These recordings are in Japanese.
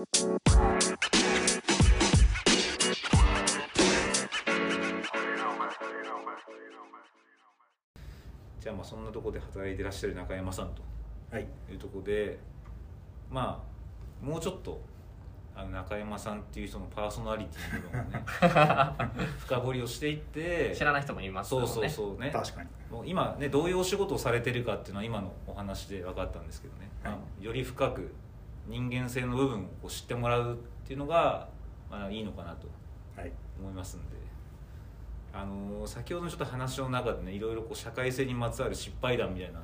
じゃあまあそんなところで働いてらっしゃる中山さんと。はい。いうところでまあもうちょっとあの中山さんっていう人のパーソナリティのね 深掘りをしていって知らない人もいますそうそうそうね。確かに。もう今ねどういうお仕事をされてるかっていうのは今のお話で分かったんですけどね、はい。まあより深く人間性の部分をこう知ってもらうっていうのが、まあ、いいのかなとはい。思いますんで、あのー先ほどのちょっと話の中でねいろいろこう社会性にまつわる失敗談みたいな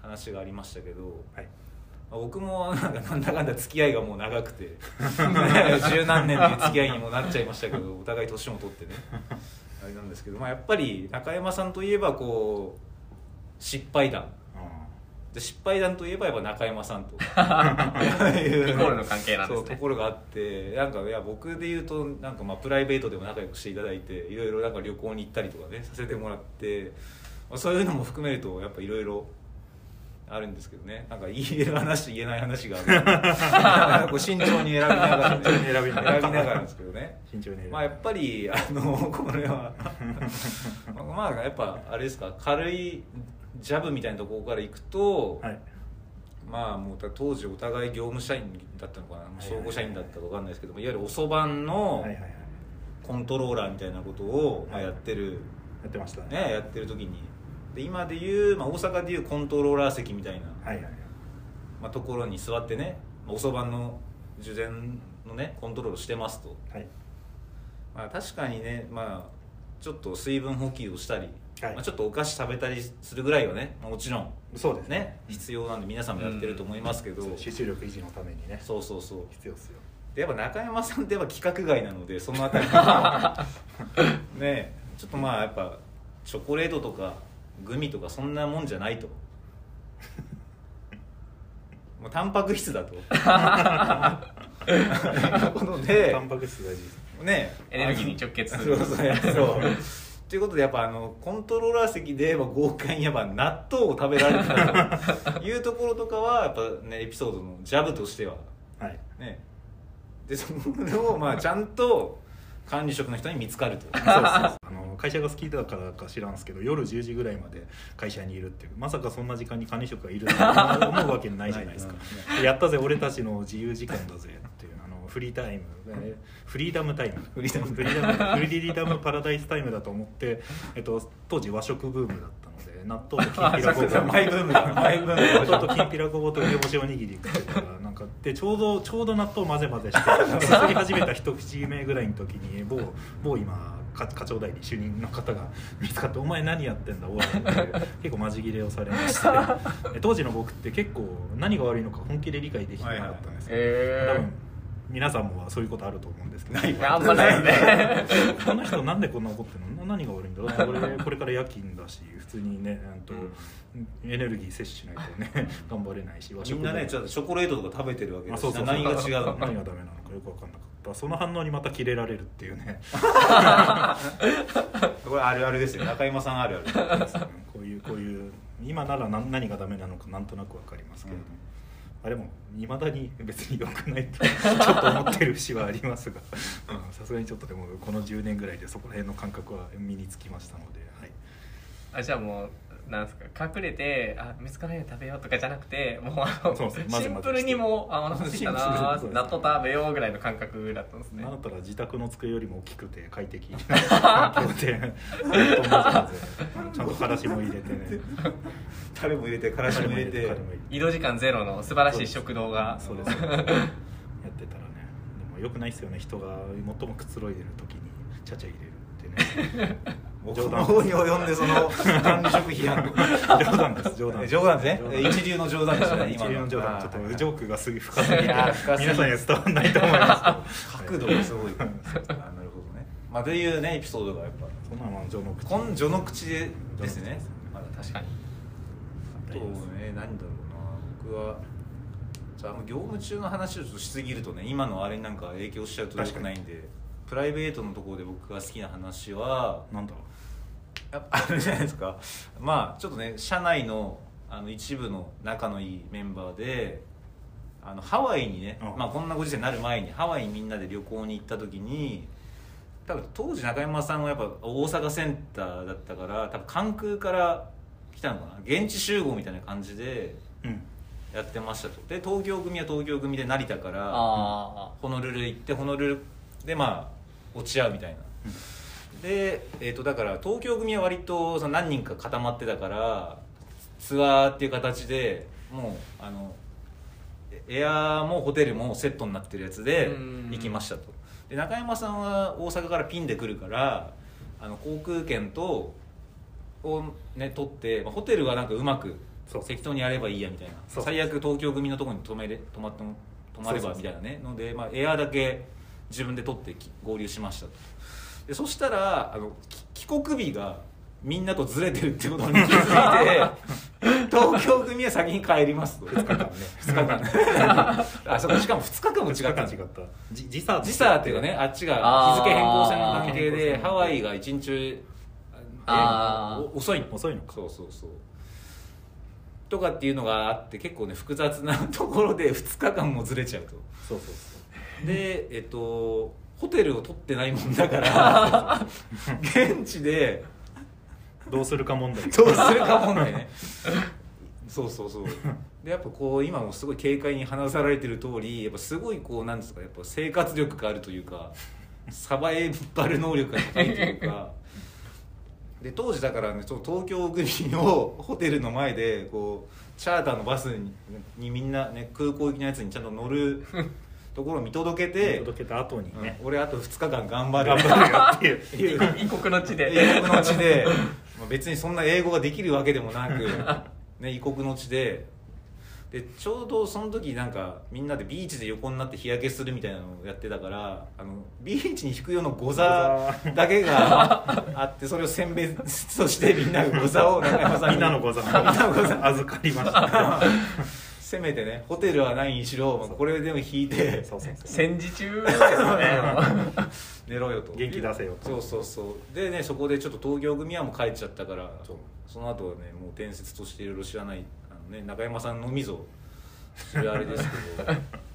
話がありましたけど、はい。まあ僕も なんかなんだかんだ付き合いがもう長くて 十何年っていう付き合いにもなっちゃいましたけどお互い年も取ってね あれなんですけど、まあ、やっぱり中山さんといえばこう失敗談。あで失敗談といえばやっぱ中山さんと。イコールの関係なんですそうとねころがあってなんかいや僕で言うとなんかまあプライベートでも仲良くしていただいていろいろなんか旅行に行ったりとかねさせてもらって、まあ、そういうのも含めるとやっぱいろいろあるんですけどね。なんか言える話言えない話がある。こう慎重に選びながら、ね、慎重に選びながら。選びながですけどね。慎重にまあやっぱりあのこれは まあやっぱあれですか軽いジャブみたいなところからいくと、はい。まあもう当時お互い業務社員だったのかな。総合社員だったか分かんないですけどもいわゆる遅番のコントローラーみたいなことをまあはい。やってる、やってましたね。ね、やってる時に。で今でいう、まあ、大阪でいうコントローラー席みたいな、まあ、ところに座ってねまあ遅番の受験のねコントロールしてますと、はい。まあ、確かにねまあちょっと水分補給をしたり、はい。まあ、ちょっとお菓子食べたりするぐらいはね。まあもちろん。そうですね。必要なんで皆さんもやってると思いますけど、集中力維持のためにね。そうそうそう。必要ですよ。でやっぱ中山さんってやっぱ規格外なので そのあたり。ね。ちょっとまあやっぱチョコレートとかグミとかそんなもんじゃないと。もうタンパク質だと。いうことでタンパク質大事です。ね。エネルギーに直結すそうるそうそうということでやっぱあのコントローラー席でまあ豪快にやっぱ納豆を食べられてたというところとかはやっぱねエピソードのジャブとしては。はい。ね。でそれをまあちゃんと管理職の人に見つかるとそうあの会社が好きだからか知らんすけど夜10時ぐらいまで会社にいるっていう。まさかそんな時間に管理職がいるとは思うわけないじゃないですか。やったぜ俺たちの自由時間だぜっていうフリータイムえフリーダムタイム。フリーダム。フリーダムフリーダムパラダイスタイムだと思って、えっと、当時和食ブームだったので納豆ときんぴらごぼう。マイブームだ。マイブーム納豆ときんぴらごぼうと梅干しおにぎり食ってたらなんかでちょうどちょうど納豆混ぜ混ぜして すすり始めた一口目ぐらいの時に某某今課課長代理主任の方が見つかって「お前何やってんだおい」結構マジ切れをされまして え当時の僕って結構何が悪いのか本気で理解できてなかったんですよ、多え分皆さんもそういうことあると思うんですけど。あんまないね。この人なんでこんな怒ってんの？な何が悪いんだろう？これこれから夜勤だし普通にねうんとエネルギー摂取しないとね頑張れないし和みんなねちょっっとチョコレートとか食べてるわけですあそうそう。何が違うの？何がダメなのかよく分かんなかった。その反応にまたキレられるっていうね。これあるあるですよ。中山さんあるある こういうこういう今なら何何がダメなのかなんとなく分かりますけれども、あれもいまだに別に良くないと ちょっと思ってる節はありますが。さすがにちょっとでもこの10年ぐらいでそこら辺の感覚は身につきましたので、はい、あじゃあもうなんですか隠れてあ見つからないで食べようとかじゃなくてもうあのシンプルにもうあお腹すいたな納豆食べようぐらいの感覚だったんですね。なんだったら自宅の机よりも大きくて 快適。な環境でちゃんとからしも入れてね。タレも入れてからしも入れて移動時間ゼロの素晴らしい食堂が。そうです。そうです。やってたらねでもよくないですよね。人が最もくつろいでる時にちゃちゃ入れるってね 冗談に及んでその 管理食費や。冗談です。冗談冗談ですね。一流の冗談ですね一流の冗談ちょっとジョークがすぐ深すぎて皆さんには伝わらないと思います。角度がすごい。あなるほどねまあというねエピソードがやっぱ。そんなのは序の口。こん序の口でですね。まだ確かに。あとね何だろうな。僕はじゃあ業務中の話をしすぎるとね今のあれになんか影響しちゃうとよくないんでプライベートのところで僕が好きな話はなんだ？ろやっぱ あるじゃないですか。まあちょっとね社内のあの一部の仲のいいメンバーであのハワイにね、うん。まあ、こんなご時世になる前にハワイにみんなで旅行に行った時に多分当時中山さんはやっぱ大阪センターだったから多分関空から来たのかな。現地集合みたいな感じでうん。やってましたと。で東京組は東京組で成田からあホノルル行ってホノルルでまあ落ち合うみたいな、で、えー、とだから東京組は割とその何人か固まってたからツアーっていう形でもうあのエアーもホテルもセットになってるやつでうん。行きましたと。で中山さんは大阪からピンで来るからあの航空券とをね取って、まあ、ホテルはなんかうまく適当にやればいいやみたいな。最悪東京組のところに泊めれ泊まっても泊まればみたいなね。ので、まあ、エアーだけ自分で取ってき合流しましたと。でそしたらあのき帰国日がみんなとずれてるってことに気づいて 東京組は先に帰りますと。2日間ね。2日間。あそこしかも2日間も違った。違った。じ時差時差っていうかねあっちが日付変更線の関係でハワイが一日遅い遅いのか。そうそうそう。とかっていうのがあって結構ね複雑なところで2日間もずれちゃうと。そうそうそうでえっとホテルを取ってないもんだから現地でどうするか問題。どうするか問題ね。そうそうそう。でやっぱこう今もすごい軽快に話されてる通りやっぱすごいこうなんですかやっぱ生活力があるというかサバイバル能力が高いというか。で当時だからねちょっと東京組をホテルの前でこうチャーターのバスににみんなね空港行きのやつにちゃんと乗るところを見届けて、届けた後にうんね、俺あと2日間頑張る。頑張るよっていう。い う異国の地で。異国の地で。まあ別にそんな英語ができるわけでもなく、ね、異国の地で。でちょうどその時なんかみんなでビーチで横になって日焼けするみたいなのをやってたからあのビーチに引く用のゴザだけがあってそれを選別としてみんながゴザを中山さんに。みんなのござみんなのゴザ。預かりましたせめてねホテルはないにしろ、まあこれでも引いてそうそうそう。戦時中ですね。寝ろよと。元気出せよと。そうそうそう。でねそこでちょっと東京組はもう帰っちゃったからそう。その後はねもう伝説としていろいろ知らないあの、ね、中山さんのみぞ知るあれですけど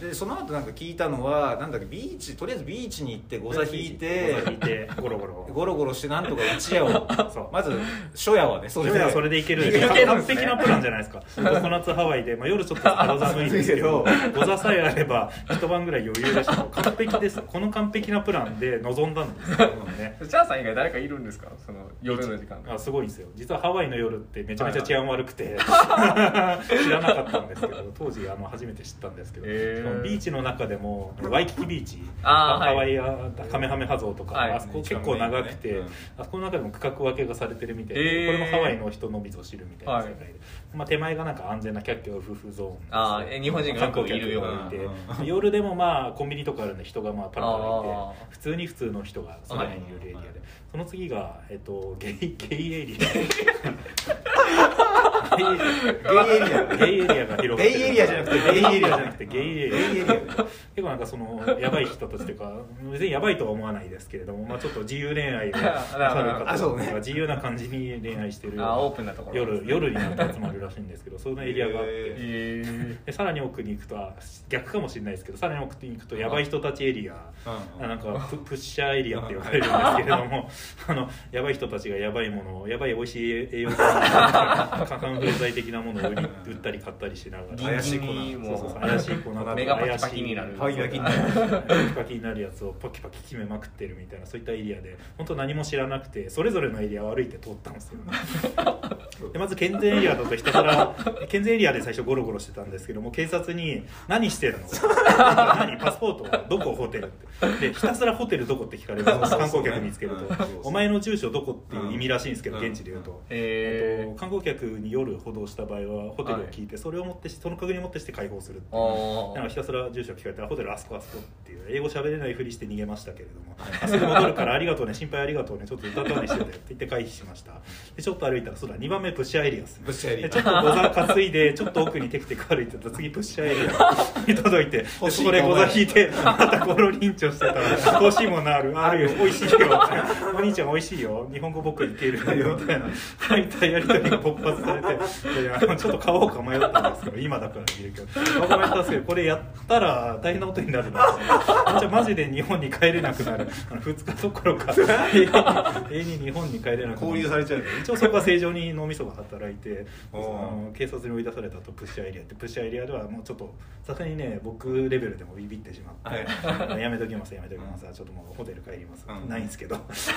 でその後なんか聞いたのはなんだっけビーチとりあえずビーチに行ってゴザ引いて引いてゴロゴロ。ゴロゴロしてなんとか一夜を。そう。まず初夜はねそそれでそれでいける。完璧なプランじゃないですか。ココナッツハワイで、まあ、夜ちょっと肌寒いんですけどゴザさえあれば一晩ぐらい余裕でした。完璧です。この完璧なプランで臨んだんですよね。チャーさん以外誰かいるんですか？その夜の時間。あすごいんですよ。実はハワイの夜ってめちゃめちゃ治安悪くて。知らなかったんですけど当時あの初めて知ったんですけど、へーしかもビーチの中でもワイキキビーチ。ハワイアカメハメハゾーとか、はい。あそこ結構長くて、うんあそこの中でも区画分けがされてるみたいで、これもハワイの人のみぞ知るみたいな世界で、まあ、手前がなんか安全なキャッキャウフフゾーンあ日本人がよくいるような。観光客がいてうん夜でもまあコンビニとかあるんで人がまあパラパラいて普通に普通の人がその辺にいるエリアで、はい。その次が、えっと、ゲイゲイエリア ゲイエリアゲイエリアが広がってる。ゲイエリアじゃなくてゲイエリア。じゃなくてゲイエリアエリア結構なんかそのやばい人たちというか別にやばいとは思わないですけれども、まあ、ちょっと自由恋愛であなるほどあそうね。自由な感じに恋愛してるあオープンなところ夜夜になって集まるらしいんですけどそんなエリアがあって。へえでさらに奥に行くとあ逆かもしれないですけどさらに奥に行くとやばい人たちエリアなんかププッシャーエリアって呼ばれるんですけれどもあのやばい人たちがやばいものをやばい美味しい栄養剤カカンフル剤的なものを売り売ったり買ったりしながら。怪しい粉。うそうそう。怪しい粉とか目がパキパキになる。パキパキになるパキパキになるやつをパキパキ決めまくってるみたいなそういったエリアで本当何も知らなくてそれぞれのエリアを歩いて通ったんですよ でまず健全エリアだとひたすら健全エリアで最初ゴロゴロしてたんですけども警察に「何してるの?」何？パスポートはどこ？ホテル?」って。でひたすらホテルどこって聞かれる。観光客見つけると。うん。そうそう「お前の住所どこ?」っていう意味らしいんですけどうん。現地で言うと。えと観光客に夜補導した場合はホテルを聞いてそれをもってしその確認をもってして解放するっていう。あなんかひたすら住所聞かれたらホテルあそこあそこっていう英語喋れないふりして逃げましたけれども。あすぐ戻るからありがとうね心配ありがとうねちょっと歌ったりしててって言って回避しました。でちょっと歩いたらそうだ2番目プッシャーエリアですね。でちょっとゴザ担いでちょっと奥にテクテク歩いてたら次プッシャーエリア。に届いてそこでゴザ引いてまたゴロリンチョしてた。ら欲しいものある。あるよ美味しいよ。お兄ちゃん美味しいよ。日本語僕いけるよ。みたいな。大体やりとりが勃発されていやちょっと買おうか迷ったんですけど今だから言えるけど。僕もやったんですけどこれやったら大変なことになるな。じゃあマジで日本に帰れなくなる。あの2日どころか永遠に日本に帰れなくなる。交流されちゃう一応そこは正常に脳みそが働いて警察に追い出された後プッシャーエリアってプッシャーエリアではもうちょっとさすがにね僕レベルでもビビってしまって、はい。やめときますやめときます、ちょっともうホテル帰ります、うん。ないんですけど。さ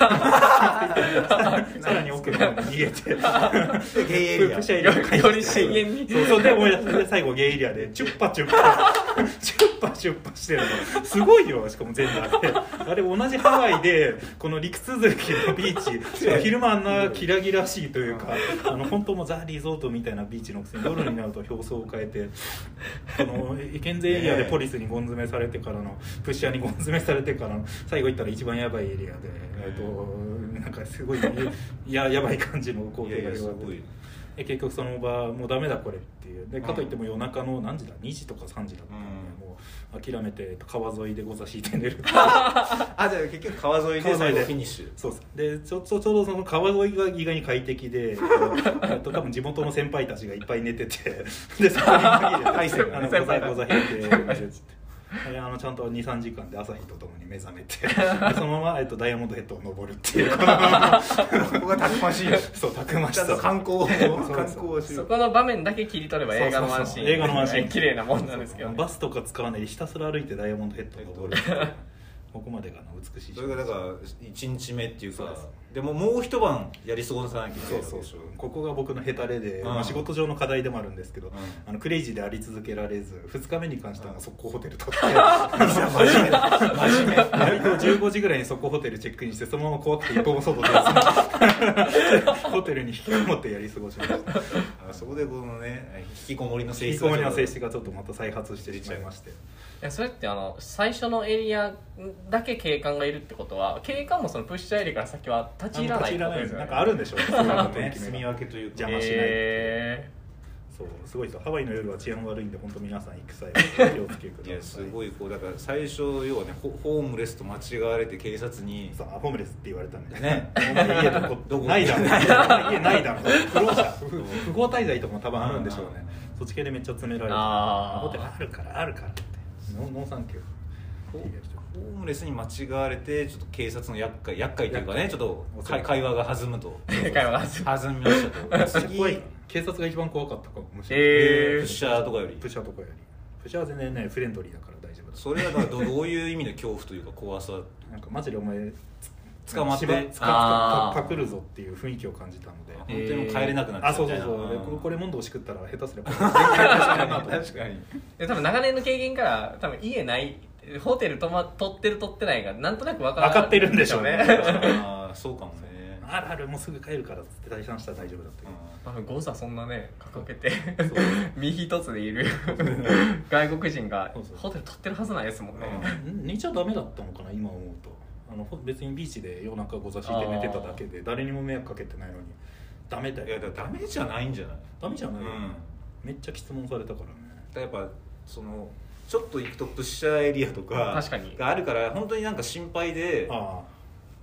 らに奥の方に逃げて。プッシャーエより深淵にそうそうで思い出して最後ゲイエリアでチュッパチュッパ チュッパチュッパしてるの。すごいよしかも全裸。であれ同じハワイでこの陸続きのビーチ。昼間あんなキラギラしいというかあの本当もうザ・リゾートみたいなビーチのくせに夜になると表層を変えてこの健全エリアでポリスにゴン詰めされてからのプッシャーにゴン詰めされてからの最後行ったら一番やばいエリアで、えっと、なんかすごいややばい感じの光景が広がってで結局その場もうダメだこれっていう。でかといっても夜中の何時だ？2時とか3時だったんで、うん。もう諦めて川沿いでご座敷いて寝る。あじゃあ結局川沿いで最後フィニッシュ。そうですでちょちょちょうどその川沿いが意外に快適で えっと多分地元の先輩たちがいっぱい寝てて でそこに限り大勢あの先輩ご座ご座引いて寝るっつって。であのちゃんと23時間で朝日とともに目覚めてでそのまま、えっと、ダイヤモンドヘッドを登るっていう。こ のここがたくましいそうたくましさ。観光をそう観光をしそこの場面だけ切り取れば映画のワンシーン。そうそうそう映画のワンシーン。綺麗なもんなんですけどね。バスとか使わないでひたすら歩いてダイヤモンドヘッドを登るここまでが美しいそれがだから1日目っていうかそう。でももう一晩やり過ごさなきゃいけそうそうないわけでしょ。ここが僕のヘタレで、うん。まあ、仕事上の課題でもあるんですけど、ん。あのクレイジーであり続けられず2日目に関しては速攻ホテル取って真面目。だ真面目。割と15時ぐらいに速攻ホテルチェックインしてそのまま怖くて一歩も外でホテルに引きこもってやり過ごしましたあそこでこのね引きこもりの性引き質こもりの性質がちょっとまた再発してしまいまして。いやそれってあの最初のエリアだけ警官がいるってことは警官もそのプッシャーエリアから先は立ち入らないってことですよね。なんかあるんでしょうね。ね住み分けというか邪魔しないへそうすごいですよハワイの夜は治安悪いんで本当皆さん行く際は気をつけください。いやすごいこうだから最初要はねホホームレスと間違われて警察に。そうホームレスって言われたんでね。家どこどこないだろ家 ないだろ不労者不不法滞在とかも多分あるんでしょうね。そっち系でめっちゃ詰められて。ホテルあるからあるからって。ノーサンキュー。ホームレスに間違われてちょっと警察の厄介厄介というかねちょっと会会話が弾むと。会話が弾みましたと。すごい警察が一番怖かったかもしれない、えプッシャーとかより。プッシャーとかより。プッシャーは全然ねフレンドリーだから大丈夫だそれはだからどどういう意味で恐怖というか怖さ？なんかマジでお前つ捕まってパパクるぞっていう雰囲気を感じたので。本当にもう帰れなくなっちゃあそうそうそう。これこれ問答しくったら下手すれば。確かに。で多分長年の経験から多分家ないホテル泊ま取ってる取ってないがなんとなく分か分かってるんでしょうね。ああそうかもねあるあるもうすぐ帰るからっつって退散したら大丈夫だったけど。誤差そんなね掲げて身一つでいる外国人がホテル取ってるはずないですもんね。ん。寝ちゃダメだったのかな今思うと。あのほ別にビーチで夜中ご座敷いて寝てただけで誰にも迷惑かけてないのにダメだよ。いやだダメじゃないんじゃない？ダメじゃない、うん。めっちゃ質問されたからね。だからやっぱそのちょっと行くとプッシャーエリアとかがあるから本当になんか心配でああ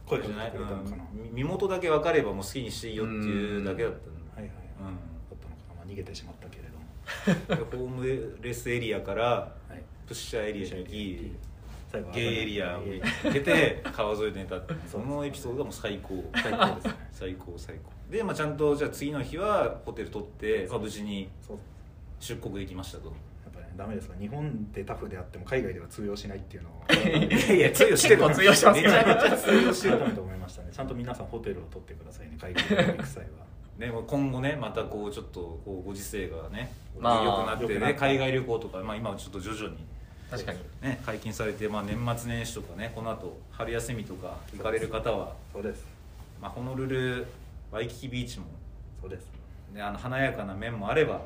声かけてかな、うん。身元だけ分かればもう好きにしていいよっていうだけだったんはいはい、だだったのか。な、まあ、逃げてしまったけれども、でホームレスエリアからはい、プッシャーエリアに行きゲイエリアをゲイ抜けて川沿いで寝たって そのエピソードがもう最高。最高ですね。最高最高で、まあ、ちゃんとじゃあ次の日はホテル取って、まあ、無事に出国できましたとダメですわ日本でタフであっても海外では通用しないっていうのをいやいや通用してる通用してまめちゃめちゃ通用してる改めて思いましたね。ちゃんと皆さんホテルを取ってくださいね海外に行く際は。ね、もう今後ねまたこうちょっとこうご時世がね良くまあなって良くなってね。海外旅行とか、まあ、今はちょっと徐々に、確かにね、解禁されて、まあ、年末年始とかねこの後春休みとか行かれる方は、そうです。まあ、ホノルルワイキキビーチも、そうです。ね、あの華やかな面もあれば、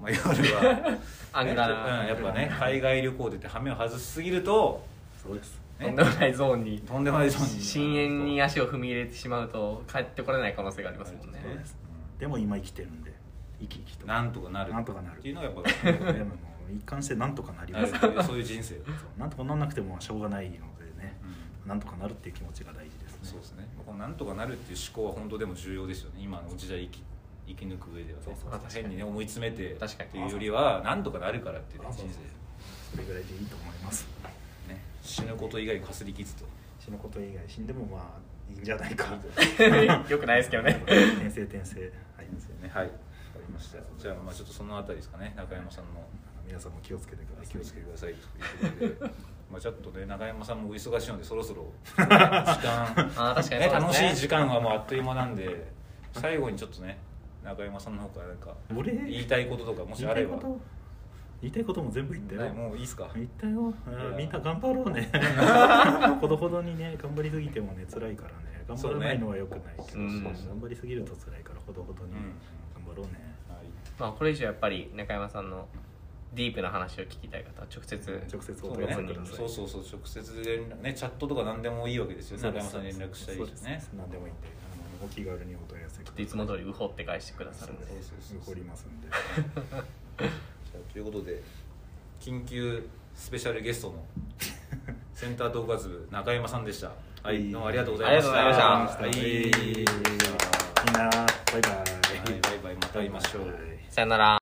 まあ、夜は。アンガラうん、やっぱね海外旅行でって羽目を外しすぎると、そうです。ね。とんでもないゾーンに。とんでもないゾーンに。深淵に足を踏み入れてしまうと帰ってこれない可能性がありますもんね。そうです。でも今生きてるんで。生き生きと。なんとかなる。なんとかなる。っていうのがやっぱでももう一貫してなんとかなります。そういう人生、なんとかなんなくてもしょうがないのでね。なんとかなるっていう気持ちが大事ですね。そうですね。このなんとかなるっていう思考は本当でも重要ですよね。今の時代生き生き抜く上ではねそうそうそう変にね思い詰めて確かに。っていうよりはなんとかなるからっていうね人それぐらいでいいと思います。死ぬこと以外かすり傷と。死ぬこと以外死んでもまあいいんじゃないか。よくないですけどね。転生転生。はい。ですよねはい。わかりました。じゃあまあちょっとそのあたりですかね中山さんの。皆さんも気をつけてください。気をつけてください。ということでまあちょっとね中山さんもお忙しいのでそろそろ 時間。あー確かにね、そうですね楽しい時間はもうあっという間なんで最後にちょっとね中山さんの方からなんか俺？言いたいこととかもしあれば。言いたいこと？言いたいことも全部言ったよ。ねもういいっすか？言ったよ。みんな頑張ろうね。ほどほどにね頑張りすぎてもね辛いからね。頑張らないのはよくないけど、ね。うん。頑張りすぎると辛いからほどほどにうん。頑張ろうね、はい。まあこれ以上やっぱり中山さんのディープな話を聞きたい方は直接直接そうお問い合わせねください。そうそうそう直接連絡ねチャットとか何でもいいわけですよ中山さんに連絡したいしね何でもいいんでお気軽にお問い合わせください。いつも通りウホって返してくださるんで。そうそうそう。残りますんでじゃあということで緊急スペシャルゲストのセンター統括部中山さんでした。はいどうもありがとうございました。ありがとうございました。はい。みんな。バイバイ、はいバイバイ。また会いましょう。はい。さよなら